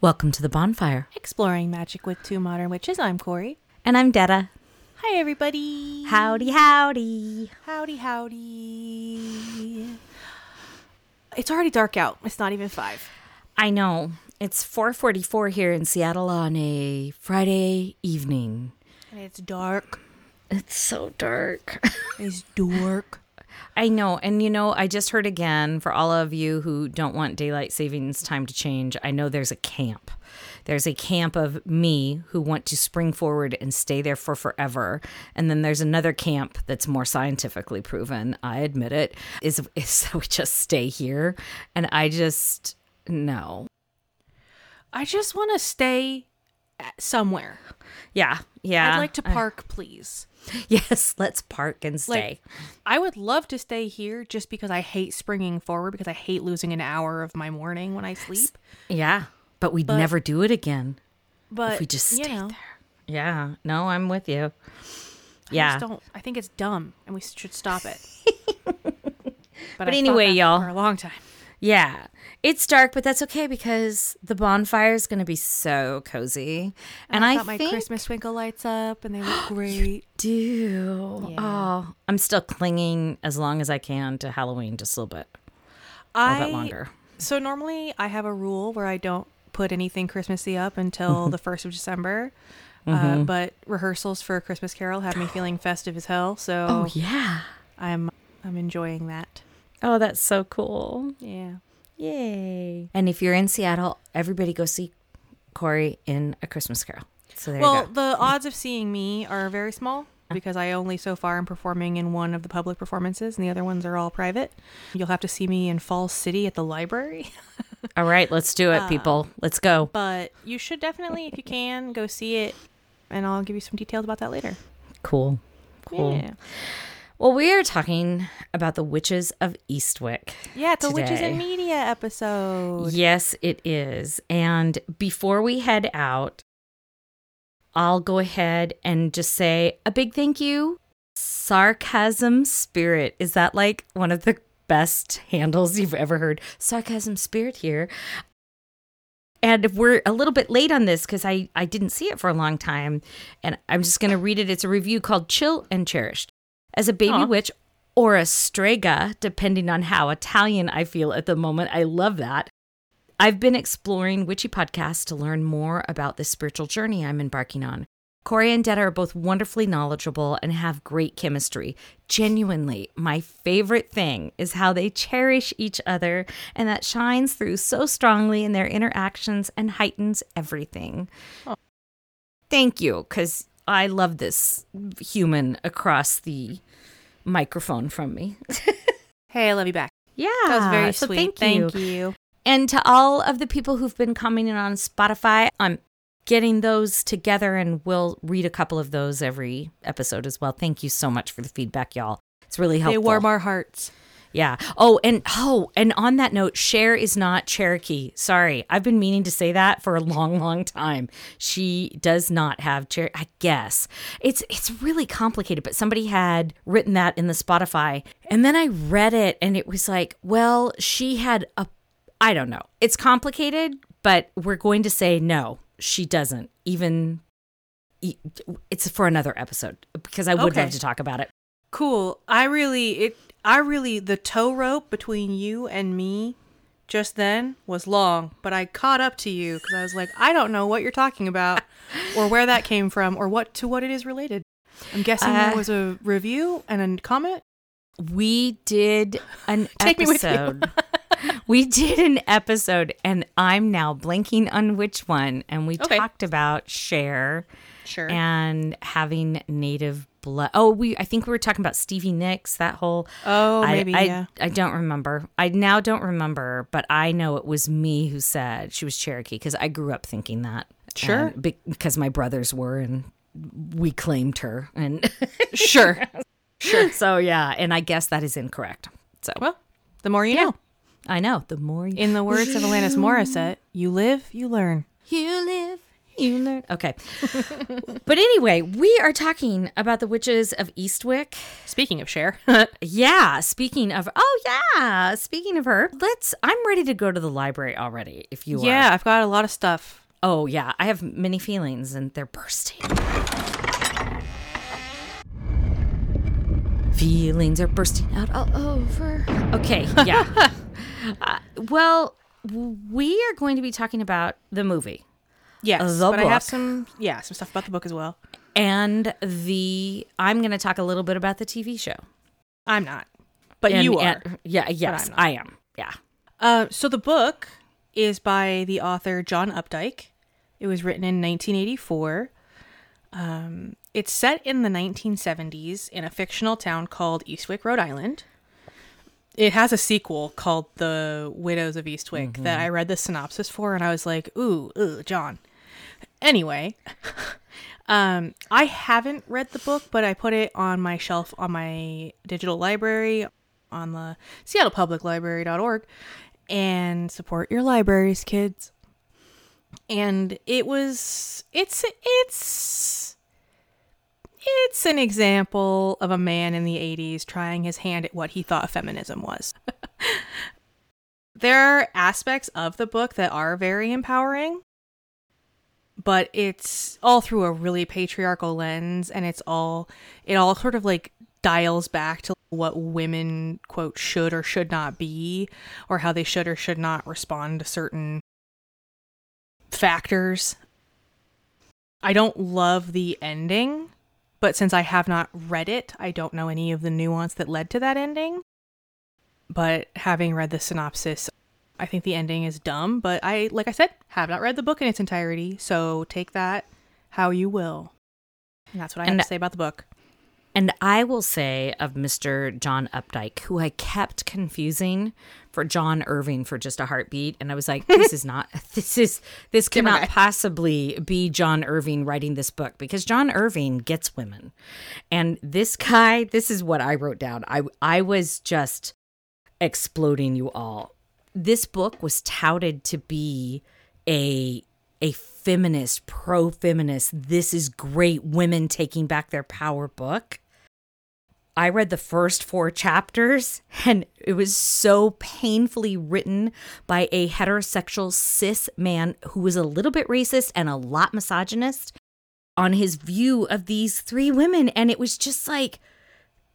Welcome to the bonfire. Exploring magic with two modern witches. I'm Corey. And I'm Detta. Hi, everybody. Howdy, howdy. Howdy, howdy. It's already dark out. It's not even five. I know. It's 4:44 here in Seattle on a Friday evening. And it's dark. It's so dark. It's dark. I know. And you know, I just heard again for all of you who don't want daylight savings time to change, I know there's a camp. There's a camp of me who want to spring forward and stay there for forever. And then there's another camp that's more scientifically proven, I admit it, is, is that we just stay here. And I just, no. I just want to stay somewhere. Yeah. Yeah. I'd like to park, please. Yes, let's park and stay. Like, I would love to stay here just because I hate springing forward because I hate losing an hour of my morning when I sleep. yeah. But we'd But- never do it again But if we just you know, there. Yeah. No, I'm with you. I Yeah. just don't. I think it's dumb, and we should stop it. but, But anyway, y'all. for a long time. Yeah. It's dark, but that's okay because the bonfire is going to be so cozy. And I, got my think Christmas twinkle lights up, and they look great. do. Oh, I'm still clinging as long as I can to Halloween just a little bit, a little I bit longer. so normally I have a rule where I don't put anything Christmassy up until the first of December. Mm-hmm. Uh, but rehearsals for Christmas Carol have me feeling festive as hell, so Oh, yeah. I'm I'm enjoying that. Oh, that's so cool. Yeah. Yay. And if you're in Seattle, everybody go see Corey in A Christmas Carol. So there Well, you go. the odds of seeing me are very small because I only so far am performing in one of the public performances and the other ones are all private. You'll have to see me in Fall City at the library. All right, let's do it, people. Um, let's go. But you should definitely, if you can, go see it and I'll give you some details about that later. Cool. Cool. Yeah. Well, we are talking about the witches of Eastwick. Yeah, it's a Witches today. in Media episode. Yes, it is. And before we head out, I'll go ahead and just say a big thank you. Sarcasm Spirit. Is that like one of the best handles you've ever heard? Sarcasm Spirit here. And we're a little bit late on this because I, I didn't see it for a long time. And I'm just going to read it. It's a review called Chill and Cherished. As a baby Aw. witch or a strega, depending on how Italian I feel at the moment, I love that. I've been exploring witchy podcasts to learn more about this spiritual journey I'm embarking on. Corey and Detta are both wonderfully knowledgeable and have great chemistry. Genuinely, my favorite thing is how they cherish each other, and that shines through so strongly in their interactions and heightens everything. Thank you, because I love this human across the microphone from me. Hey, I love you back. yeah, That was very so sweet. Thank you. you. And to all of the people who've been commenting on Spotify, I'm getting those together and we'll read a couple of those every episode as well. Thank you so much for the feedback, y'all. It's really helpful. They warm our hearts. Yeah. Oh, and oh, and on that note, Cher is not Cherokee. Sorry. I've been meaning to say that for a long, long time. She does not have Cher I guess. It's it's really complicated, but somebody had written that in the Spotify. And then I read it and it was like, well, she had a I don't know. It's complicated, but we're going to say no, she doesn't. Even it's for another episode because I would Okay. love to talk about it. Cool. I really it I really the tow rope between you and me just then was long, but I caught up to you cuz I was like, I don't know what you're talking about or where that came from or what to what it is related. I'm guessing Uh, there was a review and a comment. we did an Take me you. episode. we did an episode, and I'm now blanking on which one. And we Okay. talked about Cher Sure. and having native blood. Oh, we I think we were talking about Stevie Nicks. That whole oh, I- maybe I, yeah. I don't remember. I now don't remember, but I know it was me who said she was Cherokee because I grew up thinking that. Sure. Because my brothers were, and we claimed her, and Sure. Sure. so yeah. And I guess that is incorrect. So Well, the more you Yeah. know. I know. The more you, In the words of Alanis Morissette, you live, you learn. you live, you learn. Okay. but anyway, we are talking about the witches of Eastwick. Speaking of Cher, Yeah, speaking of oh yeah, speaking of her, let's I'm ready to go to the library already if you are. yeah, I've got a lot of stuff. Oh yeah, I have many feelings and they're bursting. Feelings are bursting out all over. Okay, yeah. uh, well, we are going to be talking about the movie Yes, The but I have some, yeah, some stuff about the book as well. and the I'm going to talk a little bit about the TV show. I'm not, but And- you are. and- yeah, yes. I am. Yeah. Uh, so the book is by the author John Updike. It was written in 1984. Um, it's set in the 1970s in a fictional town called Eastwick, Rhode Island. It has a sequel called The Widows of Eastwick that I read the synopsis for, and I was like, "Ooh, ooh, John." Anyway, um, I haven't read the book, but I put it on my shelf on my digital library on the SeattlePublicLibrary.org and support your libraries, kids. And it was it's it's it's an example of a man in the 80s trying his hand at what he thought feminism was. there are aspects of the book that are very empowering, but it's all through a really patriarchal lens and it's all it all sort of like dials back to what women quote should or should not be or how they should or should not respond to certain factors. I don't love the ending, but since I have not read it, I don't know any of the nuance that led to that ending. But having read the synopsis, I think the ending is dumb, but I like I said, have not read the book in its entirety, so take that how you will. And that's what I And- have to say about the book. And I will say of Mr. John Updike, who I kept confusing for John Irving for just a heartbeat. And I was like, this is not, this is, this cannot possibly be John Irving writing this book because John Irving gets women. And this guy, this is what I wrote down. I, I was just exploding you all. This book was touted to be a a feminist, pro-feminist, this is great women taking back their power book. I read the first 4 chapters and it was so painfully written by a heterosexual cis man who was a little bit racist and a lot misogynist on his view of these three women and it was just like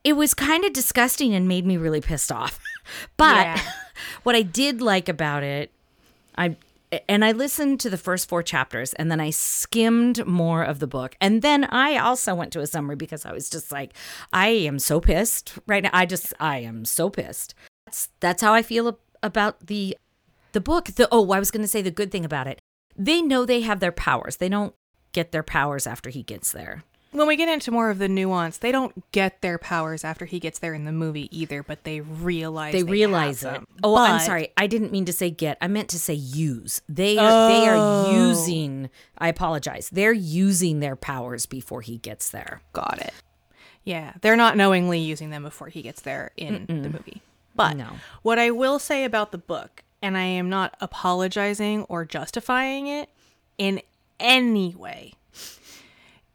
it was kind of disgusting and made me really pissed off. But Yeah. what I did like about it, I and I listened to the first four chapters and then I skimmed more of the book. And then I also went to a summary because I was just like, I am so pissed right now. I just I am so pissed. That's that's how I feel about the the book. The oh, I was going to say the good thing about it. They know they have their powers. They don't get their powers after he gets there. When we get into more of the nuance, they don't get their powers after he gets there in the movie either, but they realize they, have realize it. them. Oh, I'm sorry. I didn't mean to say get. I meant to say use. They are they are Oh. using. I apologize. They're using their powers before he gets there. Got it. Yeah, they're not knowingly using them before he gets there in the movie. But No. what I will say about the book, and I am not apologizing or justifying it in any way,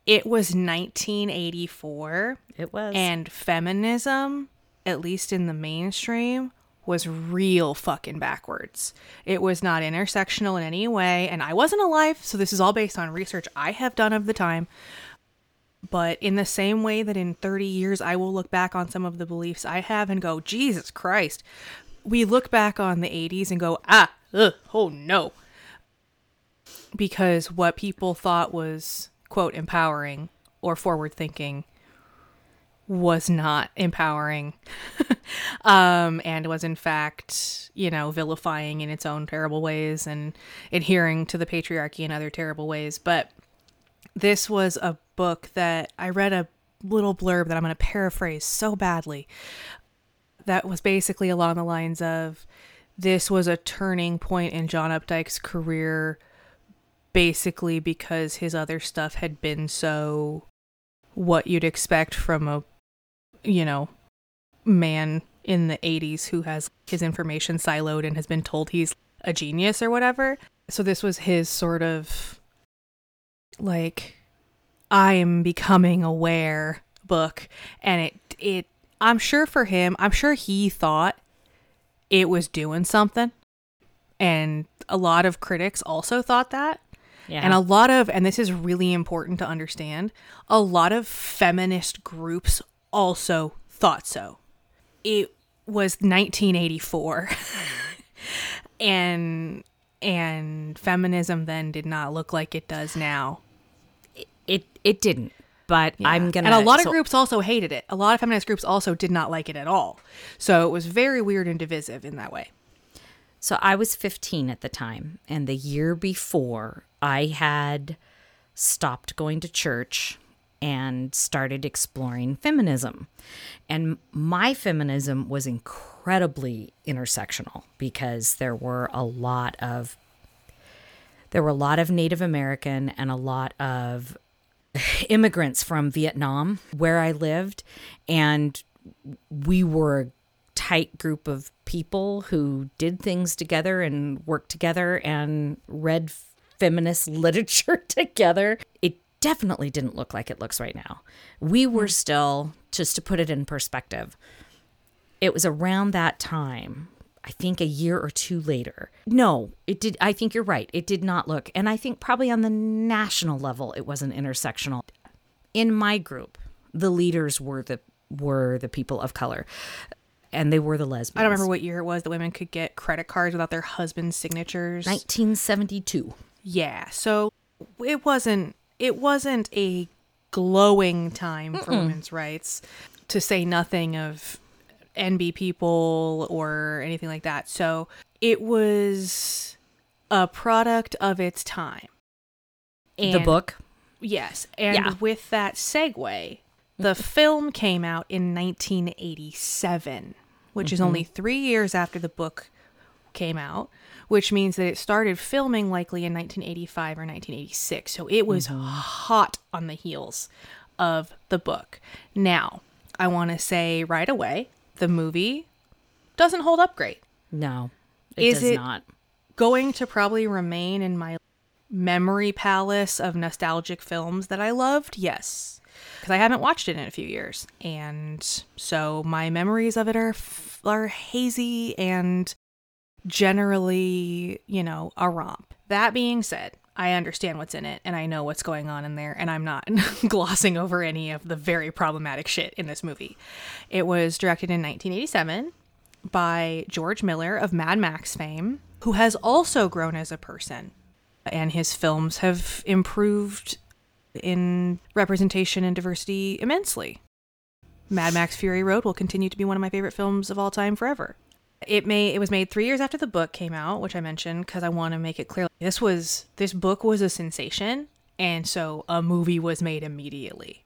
it was 1984. It was. And feminism, at least in the mainstream, was real fucking backwards. It was not intersectional in any way. And I wasn't alive, so this is all based on research I have done of the time. But in the same way that in 30 years I will look back on some of the beliefs I have and go, Jesus Christ. We look back on the 80s and go, ah, ugh, oh no. Because what people thought was, quote, empowering or forward thinking was not empowering um, and was in fact you know vilifying in its own terrible ways and adhering to the patriarchy in other terrible ways. But this was a book that i read a little blurb that i'm going to paraphrase so badly that was basically along the lines of this was a turning point in john updike's career basically because his other stuff had been so what you'd expect from a you know man in the 80s who has his information siloed and has been told he's a genius or whatever. So this was his sort of like I'm becoming aware book and it it I'm sure for him, I'm sure he thought it was doing something. And a lot of critics also thought that. Yeah. And a lot of, and this is really important to understand, a lot of feminist groups also thought so. It was 1984. and and feminism then did not look like it does now. it it didn't. But I'm gonna And a lot of so- groups also hated it. A lot of feminist groups also did not like it at all. So it was very weird and divisive in that way. So I was 15 at the time, and the year before, I had stopped going to church and started exploring feminism. And my feminism was incredibly intersectional because there were a lot of there were a lot of Native American and a lot of immigrants from Vietnam where I lived and we were a tight group of people who did things together and worked together and read feminist literature together. It definitely didn't look like it looks right now. We were hmm. still, just to put it in perspective, it was around that time. I think a year or two later. No, it did. I think you're right. It did not look. And I think probably on the national level, it wasn't intersectional. In my group, the leaders were the were the people of color, and they were the lesbians. I don't remember what year it was that women could get credit cards without their husband's signatures. 1972. Yeah, so it wasn't it wasn't a glowing time for women's rights to say nothing of NB people or anything like that. So it was a product of its time. the book. Yes. And Yeah. with that segue, the mm-hmm. film came out in 1987, which is mm-hmm. only three years after the book came out, which means that it started filming likely in 1985 or 1986. So it was mm-hmm. hot on the heels of the book. Now, I want to say right away the movie doesn't hold up great. No, it Is does it- not. Going to probably remain in my memory palace of nostalgic films that I loved? Yes. Because I haven't watched it in a few years. And so my memories of it are, f- are hazy and generally, you know, a romp. That being said, I understand what's in it and I know what's going on in there, and I'm not glossing over any of the very problematic shit in this movie. It was directed in 1987 by George Miller of Mad Max fame, who has also grown as a person. And his films have improved in representation and diversity immensely. Mad Max Fury Road will continue to be one of my favorite films of all time forever. It may it was made 3 years after the book came out, which I mentioned cuz I want to make it clear this was this book was a sensation and so a movie was made immediately.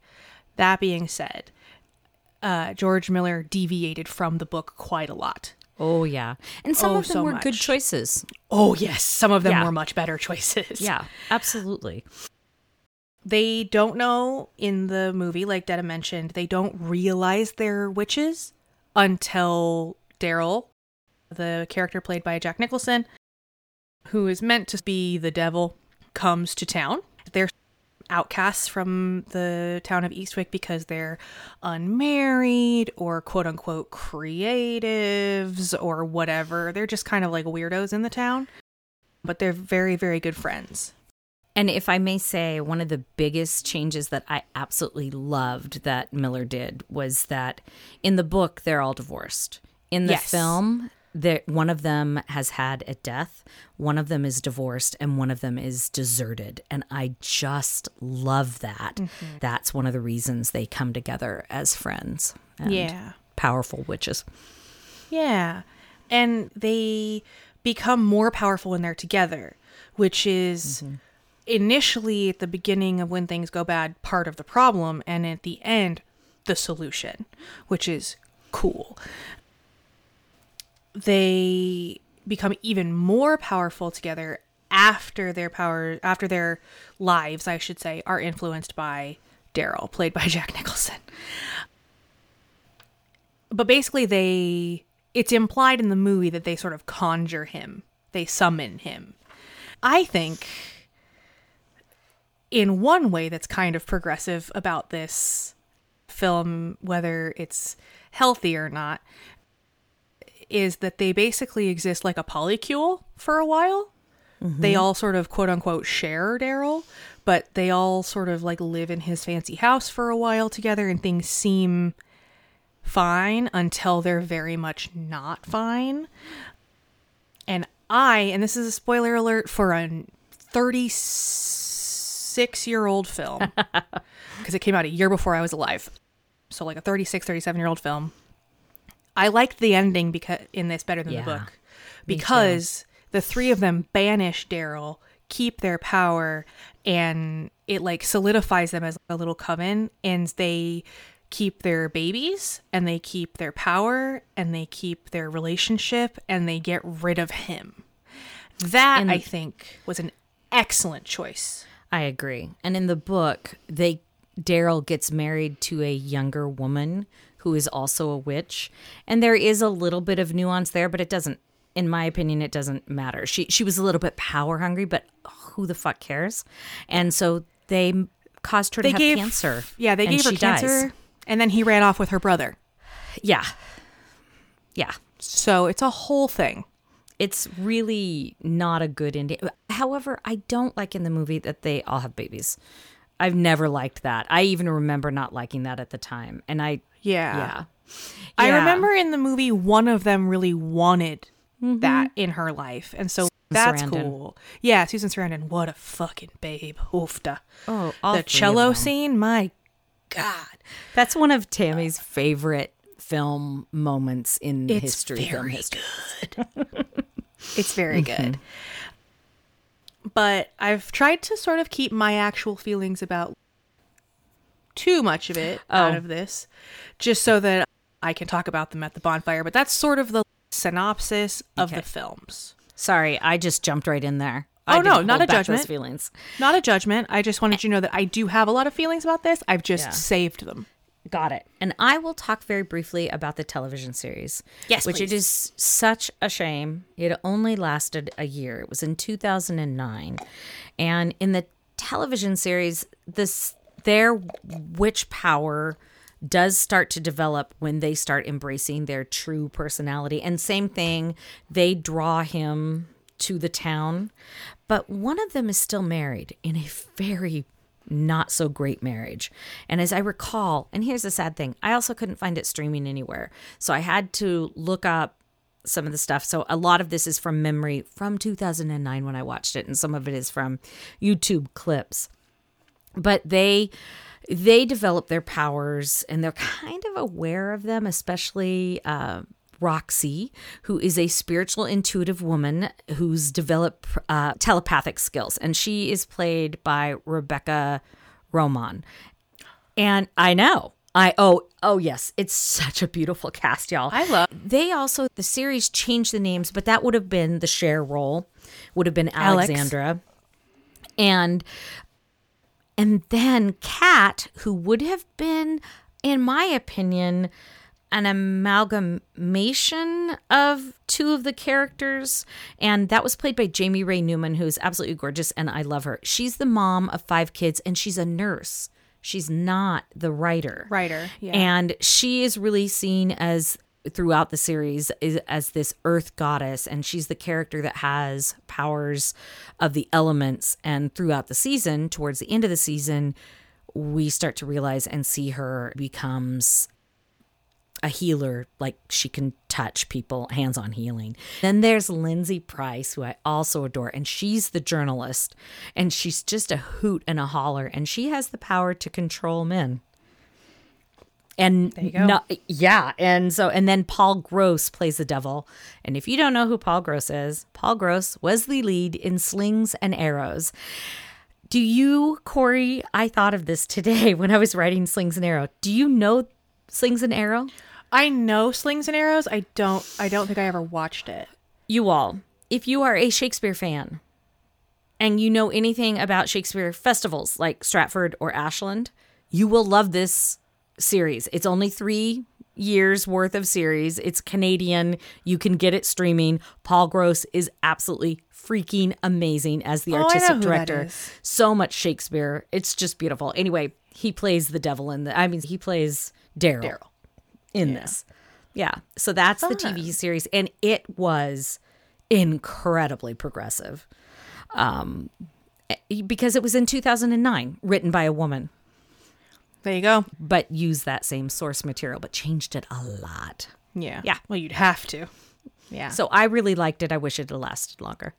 That being said, uh, George Miller deviated from the book quite a lot. Oh yeah, and some Oh, of them so were good choices. Oh yes, some of them Yeah. were much better choices. Yeah, absolutely. They don't know in the movie, like Detta mentioned, they don't realize they're witches until Daryl, the character played by Jack Nicholson, who is meant to be the devil, comes to town. They're outcasts from the town of Eastwick because they're unmarried or quote unquote creatives or whatever. They're just kind of like weirdos in the town, but they're very, very good friends. And if I may say, one of the biggest changes that I absolutely loved that Miller did was that in the book they're all divorced. In the Yes. film, there one of them has had a death, one of them is divorced, and one of them is deserted. And I just love that. Mm-hmm. That's one of the reasons they come together as friends. and Yeah. powerful witches. Yeah. And they become more powerful when they're together, which is initially at the beginning of when things go bad, part of the problem, and at the end, the solution, which is cool. They become even more powerful together after their power after their lives, I should say, are influenced by Daryl, played by Jack Nicholson but basically they it's implied in the movie that they sort of conjure him. They summon him. I think in one way that's kind of progressive about this film whether it's healthy or not is that they basically exist like a polycule for a while. They all sort of quote unquote share Daryl, but they all sort of like live in his fancy house for a while together and things seem fine until they're very much not fine. And I, and this is a spoiler alert for a 36 year old film, because it came out a year before I was alive. So, like a 36, 37 year old film. I liked the ending because in this better than Yeah, the book because the three of them banish Daryl, keep their power, and it like solidifies them as a little coven, and they keep their babies, and they keep their power, and they keep their relationship, and they get rid of him. That And- I think was an excellent choice. I agree. And in the book, they Daryl gets married to a younger woman who is also a witch, and there is a little bit of nuance there, but it doesn't. In my opinion, it doesn't matter. She she was a little bit power hungry, but who the fuck cares? And so they caused her to They have gave cancer. Yeah, they gave her she dies. cancer, and then he ran off with her brother. Yeah, yeah. So it's a whole thing. It's really not a good ending. However, I don't like in the movie that they all have babies. I've never liked that. I even remember not liking that at the time. And I, Yeah. yeah. I Yeah. remember in the movie one of them really wanted mm-hmm. that in her life. And so that's Sarandon. cool. Yeah, Susan Sarandon, what a fucking babe. Oofda. Oh, the cello scene, my god. That's one of Tammy's favorite film moments in It's history. very history. It's very mm-hmm. good. But I've tried to sort of keep my actual feelings about too much of it out Oh. of this, just so that I can talk about them at the bonfire. But that's sort of the synopsis of Okay. the films. Sorry, I just jumped right in there. Oh, no, not a judgment. feelings. Not a judgment. I just wanted you to know that I do have a lot of feelings about this. I've just Yeah. saved them. Got it. And I will talk very briefly about the television series. Yes, Which please. it is such a shame. It only lasted a year. It was in 2009. And in the television series, this their witch power does start to develop when they start embracing their true personality. And same thing, they draw him to the town. But one of them is still married in a very not so great marriage. And as I recall, and here's the sad thing, I also couldn't find it streaming anywhere. So I had to look up some of the stuff. So a lot of this is from memory from 2009 when I watched it, and some of it is from YouTube clips. But they they develop their powers and they're kind of aware of them, especially uh, Roxy, who is a spiritual intuitive woman who's developed uh, telepathic skills, and she is played by Rebecca Romijn. And I know. I oh oh yes, it's such a beautiful cast, y'all. I love- They also the series changed the names, but that would have been the Cher role, would have been Alex. Alexandra, and and then Kat, who would have been, in my opinion, an amalgamation of two of the characters. And that was played by Jaime Ray Newman, who's absolutely gorgeous, and I love her. She's the mom of five kids, and she's a nurse. She's not the writer. Writer, yeah. And she is really seen as throughout the series is, as this earth goddess and she's the character that has powers of the elements. And throughout the season towards the end of the season we start to realize and see her becomes a healer like she can touch people hands-on healing. Then there's lindsay price who i also adore and she's the journalist and she's just a hoot and a holler and she has the power to control men and you go. no- yeah and so and then paul gross plays the devil and if you don't know who paul gross is paul gross was the lead in slings and arrows do you corey i thought of this today when i was writing slings and arrow do you know slings and arrow I know Slings and Arrows. I don't I don't think I ever watched it. you all, if you are a Shakespeare fan and you know anything about Shakespeare festivals like Stratford or Ashland, you will love this series. It's only three years worth of series. It's Canadian. You can get it streaming. Paul Gross is absolutely freaking amazing as the Oh, artistic director. So much Shakespeare. It's just beautiful. Anyway, he plays the devil in the I mean he plays Daryl Daryl. in this. Yeah. So that's the TV series and it was incredibly progressive. Um eh, because it was in 2009, written by a woman, There you go. but use that same source material, but changed it a lot. Yeah. Yeah. Well, you'd have to. Yeah. So I really liked it. I wish it had lasted longer.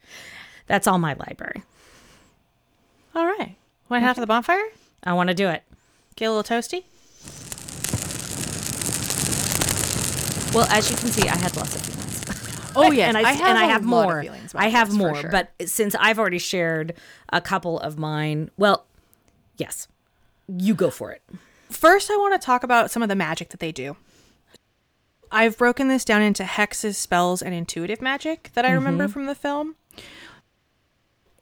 That's all my library. all right. Want to have the bonfire? I want to do it. Get a little toasty. Well, as you can see, I had lots of feelings. Oh yeah, and I, I and have I a have more. feelings about I have more, sure. but since I've already shared a couple of mine, well, yes, you go for it. First, I want to talk about some of the magic that they do. I've broken this down into hexes, spells, and intuitive magic that I mm-hmm. remember from the film.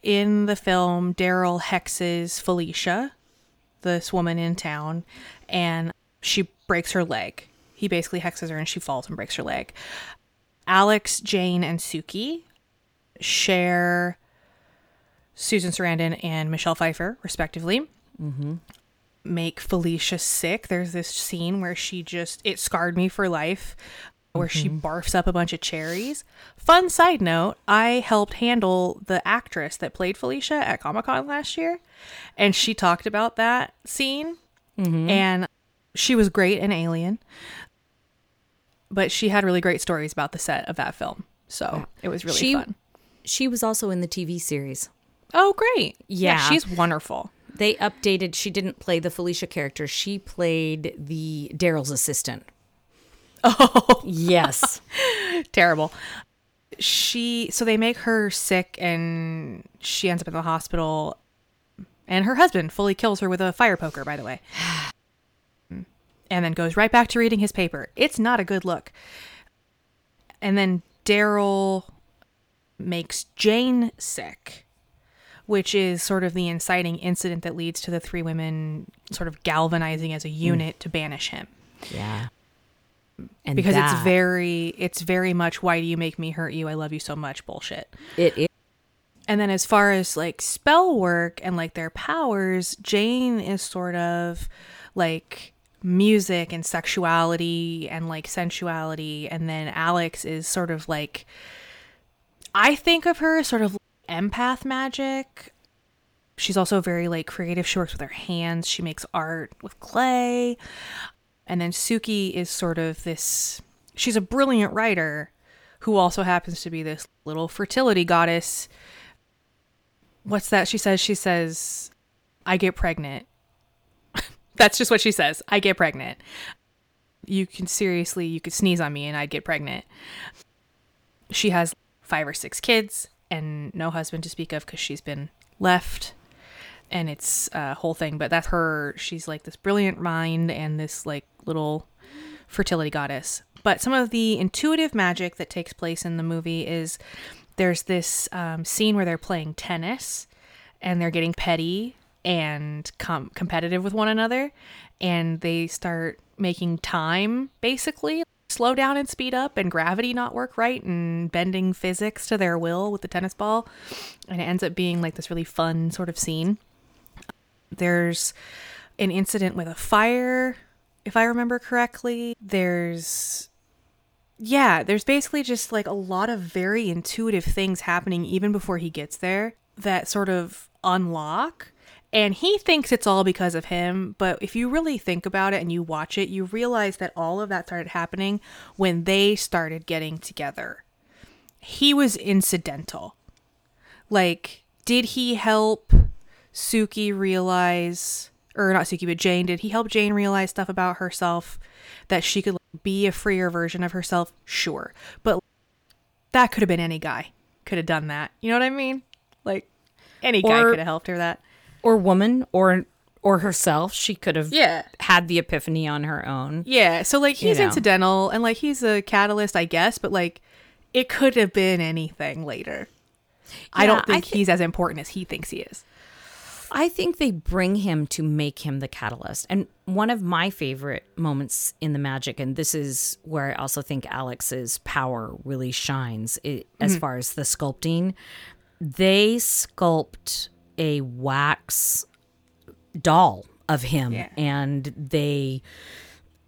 In the film, Daryl hexes Felicia, this woman in town, and she breaks her leg. He basically hexes her and she falls and breaks her leg. Alex, Jane, and Suki Cher Susan Sarandon and Michelle Pfeiffer, respectively mm-hmm. Make Felicia sick. There's this scene where she just it scarred me for life where she mm-hmm. barfs up a bunch of cherries. Fun side note, I helped handle the actress that played Felicia at Comic-Con last year and she talked about that scene mm-hmm. and she was great in Alien. But she had really great stories about the set of that film. So, it was really She- fun. She was also in the TV series. Oh, great. Yeah. she's wonderful. They updated. She didn't play the Felicia character. She played the Daryl's assistant. Oh yes, terrible. She so they make her sick and she ends up in the hospital and her husband fully kills her with a fire poker by the way. And then goes right back to reading his paper. It's not a good look. And then Daryl makes Jane sick, which is sort of the inciting incident that leads to the three women sort of galvanizing as a mm. unit to banish him. Yeah. And because it's very it's very much why do you make me hurt you? I love you so much bullshit. It is and then as far as like spell work and like their powers jane is sort of like music and sexuality and like sensuality. And then alex is sort of like i think of her as sort of empath magic she's also very like creative she works with her hands she makes art with clay and then Suki is sort of this she's a brilliant writer who also happens to be this little fertility goddess. What's that she says? She says, I get pregnant. That's just what she says. I get pregnant. You can seriously, you could sneeze on me and I'd get pregnant. She has five or six kids and no husband to speak of because she's been left and it's a whole thing. But that's her she's like this brilliant mind and this like little fertility goddess. But some of the intuitive magic that takes place in the movie is there's this um, scene where they're playing tennis and they're getting petty and com- competitive with one another and they start making time basically slow down and speed up and gravity not work right and bending physics to their will with the tennis ball and it ends up being like this really fun sort of scene there's an incident with a fire, if I remember correctly. There's yeah, there's basically just like a lot of very intuitive things happening even before he gets there that sort of unlock. And he thinks it's all because of him, but if you really think about it and you watch it, you realize that all of that started happening when they started getting together. He was incidental. Like, did he help Suki realize, or not Suki, but Jane, did he help Jane realize stuff about herself that she could be a freer version of herself? Sure. But that could have been any guy, could have done that. You know what I mean? Like, any guy Or- could have helped her that. Or woman or or herself. She could have Yeah. had the epiphany on her own. Yeah. So, like, he's know. incidental and, like, he's a catalyst, I guess, but, like, it could have been anything later. I don't I think he's as important as he thinks he is. I think they bring him to make him the catalyst. And one of my favorite moments in the magic, and this is where I also think Alex's power really shines it, as mm-hmm. far as the sculpting, they sculpt a wax doll of him Yeah. and they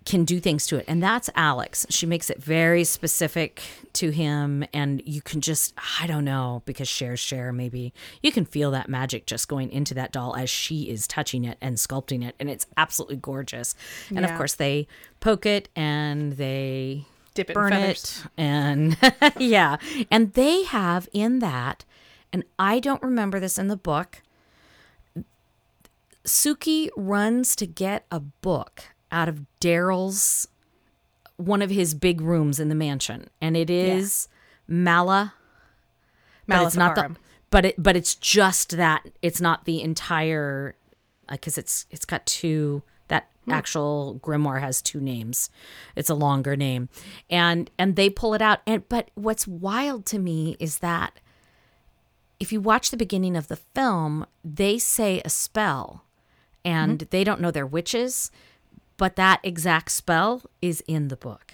can do things to it. And that's Alex. She makes it very specific to him. And you can just, I don't know, because Cher, Cher, maybe you can feel that magic just going into that doll as she is touching it and sculpting it. And it's absolutely gorgeous. And of course, they poke it and they Dip it in burn it. And yeah. And they have in that, and I don't remember this in the book. Suki runs to get a book out of Daryl's one of his big rooms in the mansion, and it is Mala. But it's not the, but it but it's just that. It's not the entire because it's it's got two that hmm. actual grimoire has two names. It's a longer name. And and they pull it out. And but what's wild to me is that if you watch the beginning of the film they say a spell and they don't know they're witches but that exact spell is in the book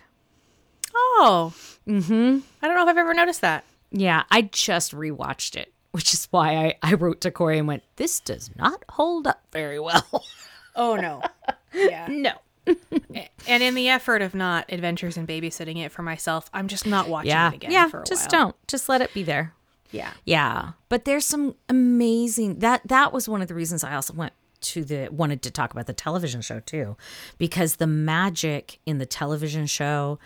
Oh. Mm-hmm. I don't know if I've ever noticed that. Yeah, I just rewatched it, which is why I, I wrote to Corey and went, This does not hold up very well. Oh no. yeah. no. And in the effort of not adventures in babysitting it for myself, I'm just not watching Yeah. it again Yeah. for a Just while. don't. Just let it be there. Yeah. Yeah. But there's some amazing that that was one of the reasons I also went to the wanted to talk about the television show too. Because the magic in the television show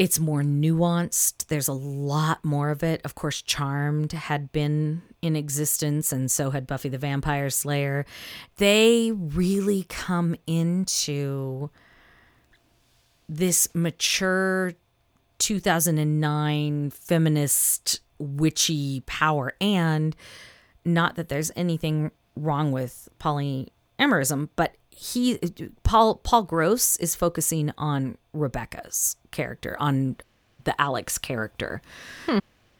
it's more nuanced. There's a lot more of it. Of course, Charmed had been in existence, and so had Buffy the Vampire Slayer. They really come into this mature 2009 feminist witchy power. And not that there's anything wrong with polyamorism, but he Paul Paul Gross is focusing on Rebecca's character, on the Alex character,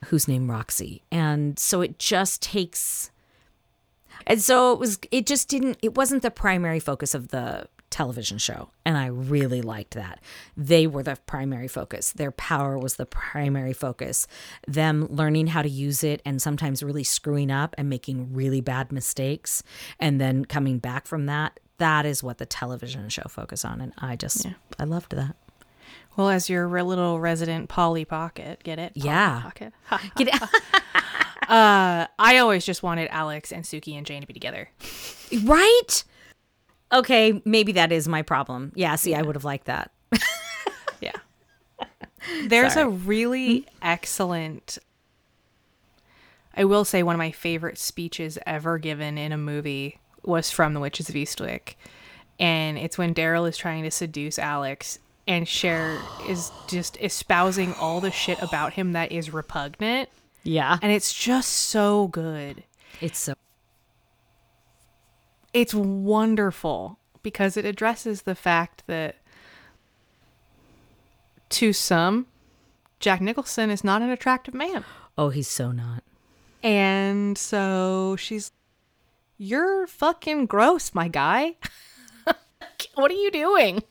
who's named Roxy, and so it just takes, and so it was. It just didn't. It wasn't the primary focus of the television show, and I really liked that. They were the primary focus. Their power was the primary focus. Them learning how to use it, and sometimes really screwing up and making really bad mistakes, and then coming back from that. That is what the television show focused on, and I just I loved that. Well, as your little resident Polly Pocket, get it? Polly Yeah. Pocket. Get it? uh, I always just wanted Alex and Suki and Jane to be together. right? Okay, maybe that is my problem. Yeah, see, I would have liked that. Yeah. There's Sorry. a really mm-hmm. excellent I will say one of my favorite speeches ever given in a movie was from The Witches of Eastwick. And it's when Daryl is trying to seduce Alex and Cher is just espousing all the shit about him that is repugnant. Yeah, And it's just so good. it's so It's wonderful because it addresses the fact that to some, Jack Nicholson is not an attractive man. Oh, he's so not. And so she's, You're fucking gross, my guy. what are you doing?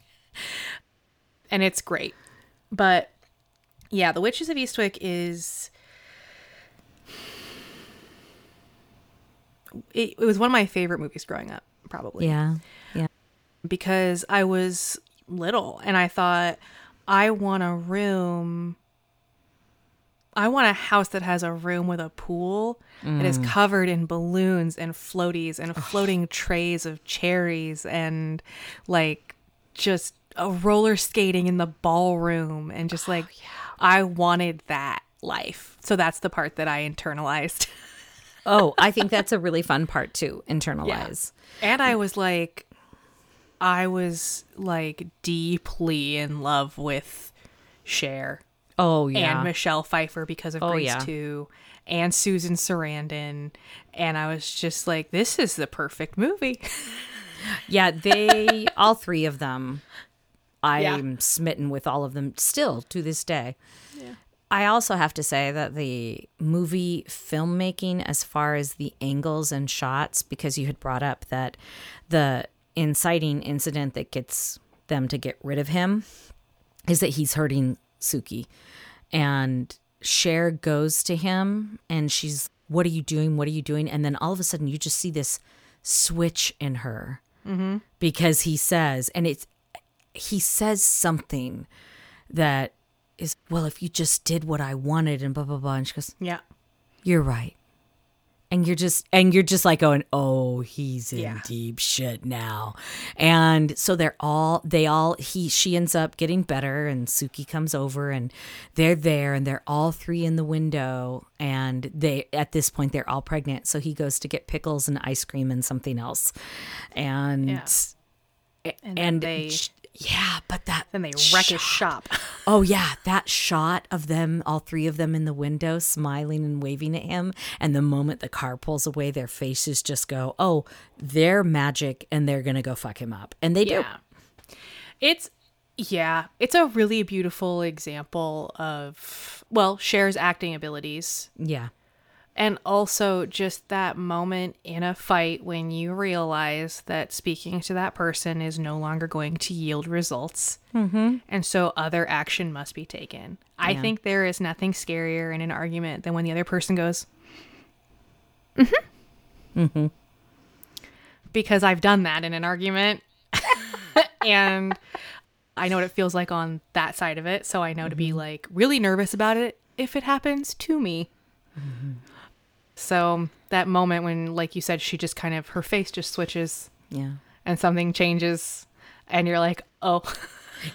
And it's great. But yeah, The Witches of Eastwick is. It, it was one of my favorite movies growing up, probably Yeah, yeah. because I was little and I thought I want a room I want a house that has a room with a pool that is mm. covered in balloons and floaties and floating trays of cherries and like just a roller skating in the ballroom and just oh, like I wanted that life. So that's the part that I internalized. Oh, I think that's a really fun part to internalize. And I was like, I was like deeply in love with Cher Oh, yeah. and Michelle Pfeiffer because of Oh, Grease yeah. 2 and Susan Sarandon. And I was just like, this is the perfect movie. yeah, they, all three of them, I'm smitten with all of them still to this day. I also have to say that the movie filmmaking, as far as the angles and shots, because you had brought up that the inciting incident that gets them to get rid of him is that he's hurting Suki. And Cher goes to him and she's, What are you doing? What are you doing? And then all of a sudden, you just see this switch in her mm-hmm. because he says, and it's, he says something that is, Well, if you just did what I wanted and blah, blah, blah. And she goes, Yeah. You're right. And you're just and you're just like going, oh, he's in Yeah. deep shit now. And so they're all they all he she ends up getting better and Suki comes over and they're there and they're all three in the window and they at this point they're all pregnant. So he goes to get pickles and ice cream and something else. And Yeah. and, then they- yeah, but that Then they wreck his shop. Oh yeah, that shot of them, all three of them in the window, smiling and waving at him, and the moment the car pulls away, their faces just go, "Oh, they're magic, and they're gonna go fuck him up," and they do. It's yeah, it's a really beautiful example of well, Cher's acting abilities. Yeah, and also just that moment in a fight when you realize that speaking to that person is no longer going to yield results. Mm-hmm. And so other action must be taken. I think there is nothing scarier in an argument than when the other person goes, mm-hmm. Mm-hmm. Because I've done that in an argument. and I know what it feels like on that side of it. So I know to be like really nervous about it if it happens to me. So that moment when, like you said, she just kind of her face just switches yeah, and something changes, and you're like, oh,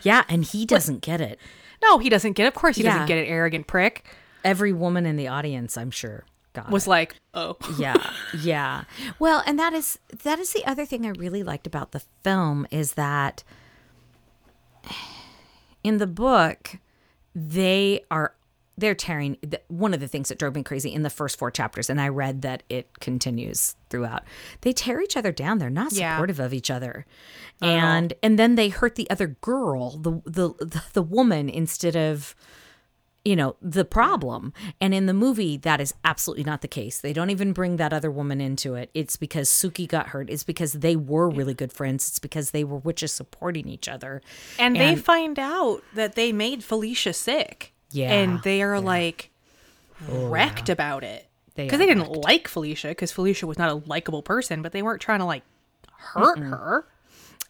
yeah, and he doesn't get it. no, he doesn't get. It. Of course, he Yeah. doesn't get it. Arrogant prick Every woman in the audience, I'm sure, got was it. like, oh, yeah yeah well and that is that is the other thing i really liked about the film is that in the book they are they're tearing one of the things that drove me crazy in the first four chapters and i read that it continues throughout they tear each other down. They're not Yeah. supportive of each other. And and then they hurt the other girl the the the, the woman instead of you know the problem. And in the movie that is absolutely not the case. They don't even bring that other woman into it. It's because suki got hurt. It's because they were really good friends. It's because they were witches supporting each other. And, they find out that they made Felicia sick. Yeah, and they are like oh, wrecked about it. They because are they, didn't like Felicia because Felicia was not a likable person, but they weren't trying to like hurt her.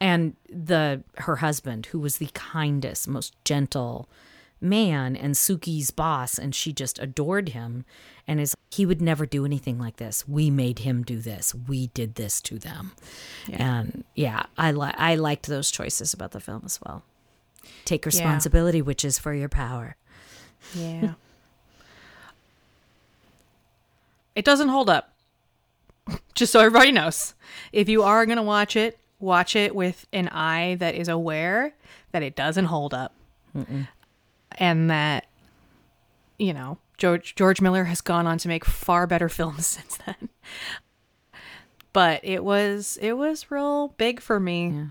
and the her husband who was the kindest most gentle man and suki's boss and she just adored him and is he would never do anything like this. We made him do this. We did this to them. And yeah i li- i liked those choices about the film as well. Take responsibility which is for your power Yeah. it doesn't hold up. Just so everybody knows. If you are going to watch it, watch it with an eye that is aware that it doesn't hold up. And that you know, George George Miller has gone on to make far better films since then. But it was it was real big for me.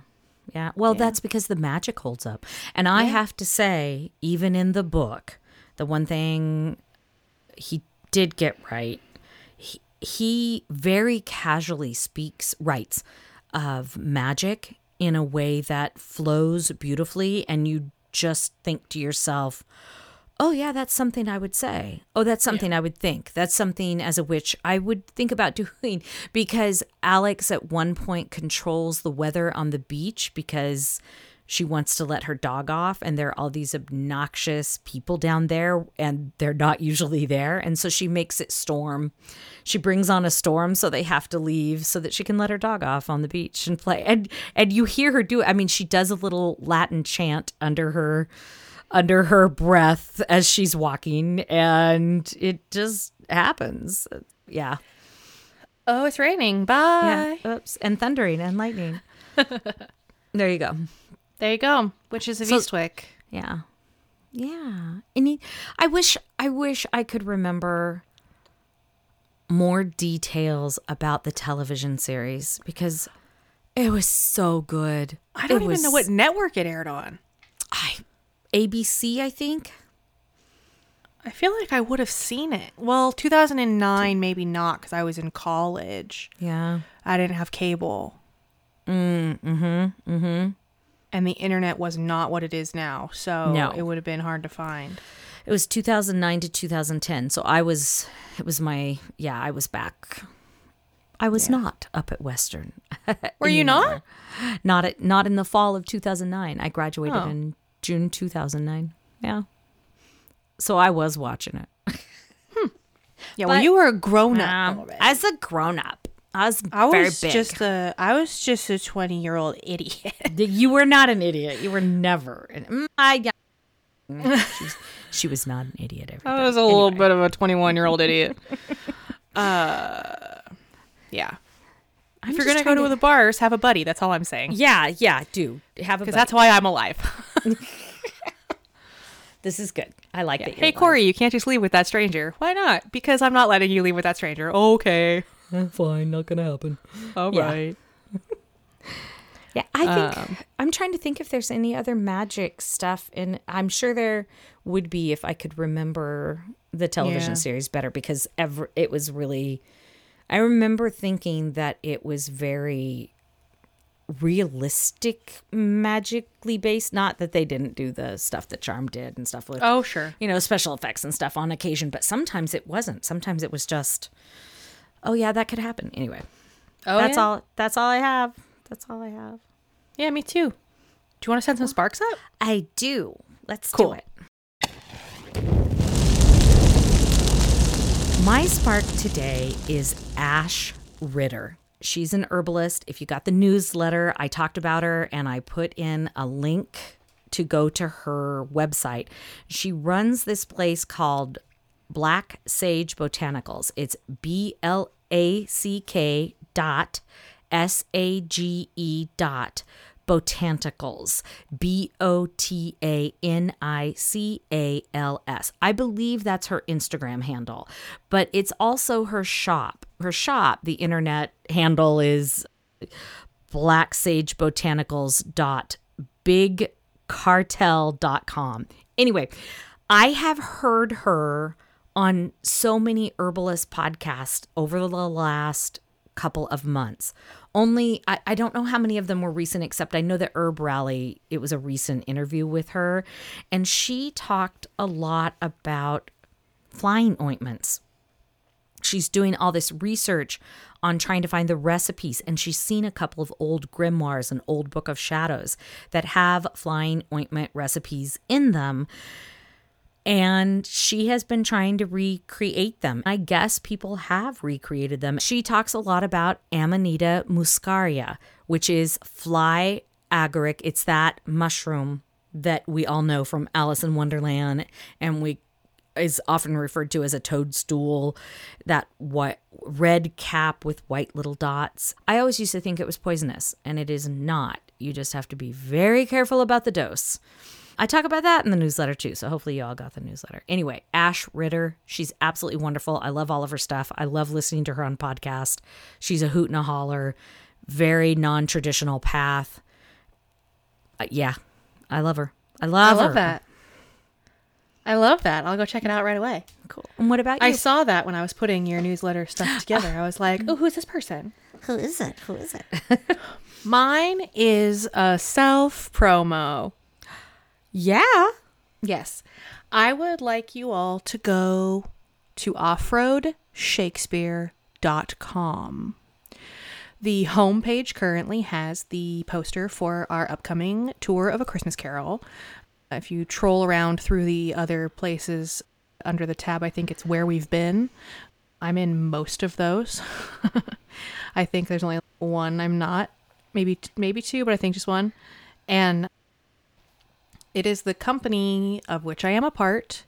Yeah. Well, that's because the magic holds up. And I Yeah. have to say, even in the book, the one thing he did get right, he, he very casually speaks, writes of magic in a way that flows beautifully. And you just think to yourself, oh, yeah, that's something I would say. Oh, that's something I would think. That's something as a witch I would think about doing because Alex at one point controls the weather on the beach because she wants to let her dog off and there are all these obnoxious people down there and they're not usually there. And so she makes it storm. She brings on a storm so they have to leave so that she can let her dog off on the beach and play. And and you hear her do it. I mean she does a little latin chant under her under her breath as she's walking and it just happens. Yeah. Oh, it's raining. Bye. yeah. Oops. And thundering and lightning. There you go There you go. Witches of So- Eastwick. Yeah. Yeah. And he, I wish I wish I could remember more details about the television series because it was so good. I don't It even was- know what network it aired on. I ABC, I think. I feel like I would have seen it. Well, 2009, maybe not, because I was in college. Yeah. I didn't have cable. Mm, mm-hmm. Mm-hmm. And the internet was not what it is now. So No. it would have been hard to find. It was 2009 to 2010. So I was, it was my, yeah, I was back. I was not up at Western. Were you not? Not at, not in the fall of 2009. I graduated Oh. in June 2009. Yeah. So I was watching it. Yeah, well, you were a grown up. Um, as a grown up, I was I very was big. just a I was just a 20 year old idiot. you were not an idiot. You were never. An, mm, I, yeah. She, was, she was not an idiot. Everybody. I was a little bit of a 21 year old idiot. uh, yeah. I'm if you're gonna go trying to the bars, have a buddy. That's all I'm saying. Yeah, yeah, do have a. Because that's why I'm alive. this is good. I like that. You're hey alive. Corey, you can't just leave with that stranger. Why not? Because I'm not letting you leave with that stranger. Okay. fine, not gonna happen. All Yeah. right. Yeah, I think Um, I'm trying to think if there's any other magic stuff, and I'm sure there would be if I could remember the television Yeah. series better because ever it was really. I remember thinking that it was very realistic, magically based. Not that they didn't do the stuff that Charmed did and stuff with Oh sure. you know, special effects and stuff on occasion, but sometimes it wasn't. Sometimes it was just, oh yeah, that could happen. Anyway, Oh that's yeah? all. That's all I have. That's all I have. Yeah, me too. Do you want to send some sparks up? I do. Let's Cool. do it. My spark today is Ash Ritter. She's an herbalist. If you got the newsletter, I talked about her and I put in a link to go to her website. She runs this place called Black Sage Botanicals. It's B L A C K dot S A G E dot botanicals b o t a n i believe that's her instagram handle but it's also her shop her shop the internet handle is blacksagebbotanicals.bigcartel.com. Anyway, I have heard her on so many herbalist podcasts over the last couple of months. Only, I, I don't know how many of them were recent, except I know that Herb Rally, it was a recent interview with her. And she talked a lot about flying ointments she's doing all this research on trying to find the recipes and she's seen a couple of old grimoires and old book of shadows that have flying ointment recipes in them and she has been trying to recreate them. I guess people have recreated them. She talks a lot about Amanita muscaria, which is fly agaric. It's that mushroom that we all know from Alice in Wonderland and we is often referred to as a toadstool, that what red cap with white little dots. I always used to think it was poisonous, and it is not. You just have to be very careful about the dose. I talk about that in the newsletter too, so hopefully you all got the newsletter. Anyway, Ash Ritter, she's absolutely wonderful. I love all of her stuff. I love listening to her on podcast. She's a hoot and a holler, very non-traditional path. Uh, yeah, I love her. I love. I love, love her. that. I love that. I'll go check it out right away. Cool. And what about you? I saw that when I was putting your newsletter stuff together. I was like, oh, who's this person? Who is it? Who is it? Mine is a self promo. Yeah. Yes. I would like you all to go to offroadshakespeare.com. The homepage currently has the poster for our upcoming tour of A Christmas Carol. If you troll around through the other places under the tab, I think it's Where We've Been. I'm in most of those. I think there's only one I'm not. Maybe maybe two, but I think just one. And it is the company of which I am a part.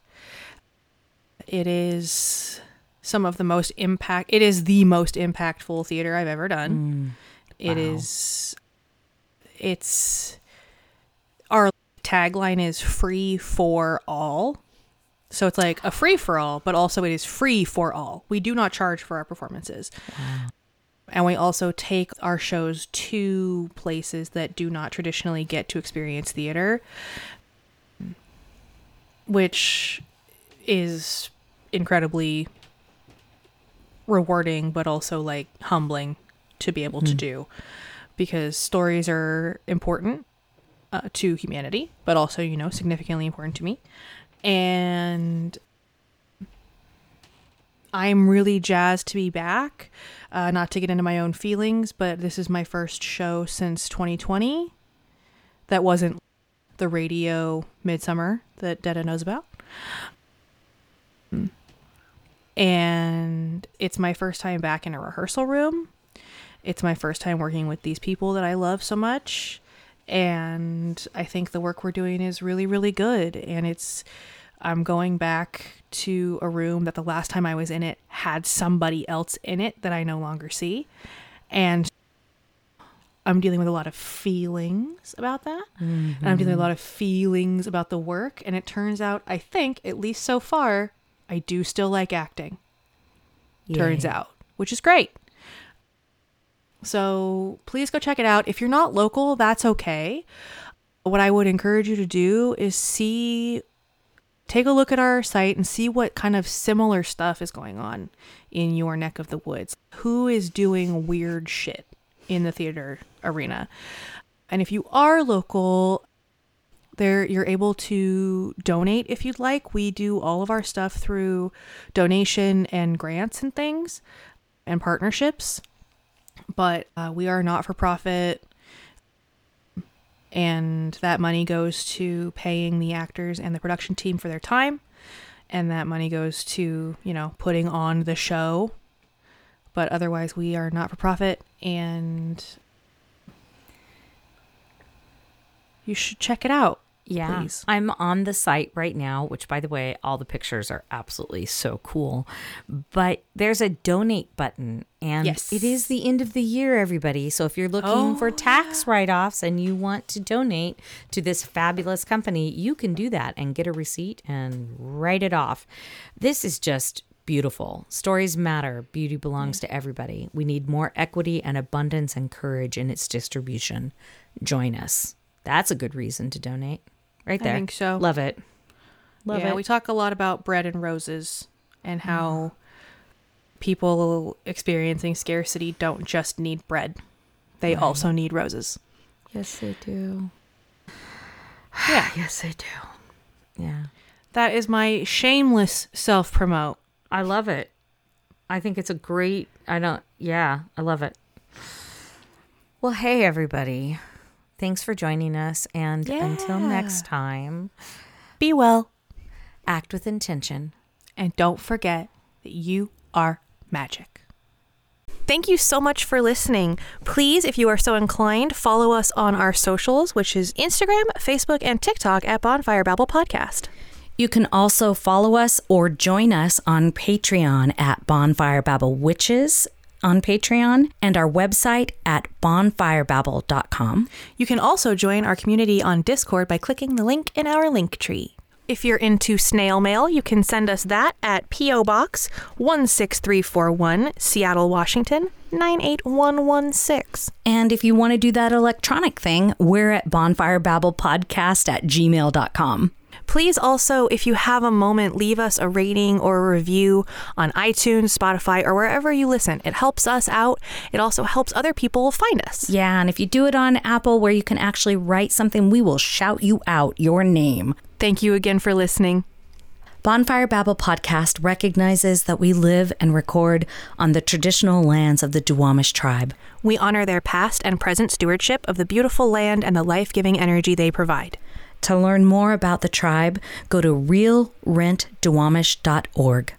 It is some of the most impact it is the most impactful theater I've ever done. Mm. It is it's our tagline is free for all. So it's like a free for all, but also it is free for all. We do not charge for our performances. And we also take our shows to places that do not traditionally get to experience theater, which is incredibly rewarding, but also like humbling to be able to do because stories are important uh, to humanity, but also, you know, significantly important to me. And I'm really jazzed to be back. Uh, not to get into my own feelings, but this is my first show since 2020 that wasn't the radio midsummer that Detta knows about. And it's my first time back in a rehearsal room. It's my first time working with these people that I love so much. And I think the work we're doing is really, really good. And it's, I'm going back to a room that the last time I was in it had somebody else in it that I no longer see. And I'm dealing with a lot of feelings about that. And I'm dealing with a mm-hmm. lot of feelings about the work. And it turns out, I think, at least so far, I do still like acting. Turns out, which is great. So please go check it out. If you're not local, that's okay. What I would encourage you to do is see, take a look at our site and see what kind of similar stuff is going on in your neck of the woods. Who is doing weird shit in the theater arena? And if you are local, there you're able to donate if you'd like. We do all of our stuff through donation and grants and things and partnerships. But uh, we are not for profit. And that money goes to paying the actors and the production team for their time. And that money goes to, you know, putting on the show. But otherwise, we are not for profit. And you should check it out. Yeah. please. I'm on the site right now, which by the way, all the pictures are absolutely so cool. But there's a donate button and Yes. it is the end of the year, everybody. So if you're looking for oh, tax write-offs and you want to donate to this fabulous company, you can do that and get a receipt and write it off. This is just beautiful. Stories matter. Beauty belongs to everybody. We need more equity and abundance and courage in its distribution. Join us. That's a good reason to donate. Right there. I think so. Love it. Love yeah, it. we talk a lot about bread and roses and how people experiencing scarcity don't just need bread. They also need roses. yes, they do. Yeah. Yes, they do. Yeah. That is my shameless self promote. I love it. I think it's a great, I don't, yeah, I love it. Well, hey, everybody. Thanks for joining us. And until next time, Be well act with intention. and don't forget that you are magic. Thank you so much for listening. Please, if you are so inclined, follow us on our socials, which is Instagram, Facebook, and TikTok at Bonfire Babble Podcast. You can also follow us or join us on Patreon at Bonfire Babble Witches on Patreon and our website at bonfirebabble.com. You can also join our community on Discord by clicking the link in our link tree. If you're into snail mail, you can send us that at P.O. Box 16341, Seattle, Washington 98116. And if you want to do that electronic thing, we're at bonfirebabblepodcast at gmail.com. Please also, if you have a moment, leave us a rating or a review on iTunes, Spotify, or wherever you listen. It helps us out. It also helps other people find us. Yeah, and if you do it on Apple where you can actually write something, we will shout you out your name. Thank you again for listening. Bonfire Babble podcast recognizes that we live and record on the traditional lands of the Duwamish tribe. We honor their past and present stewardship of the beautiful land and the life giving energy they provide. To learn more about the tribe, go to realrentduwamish.org.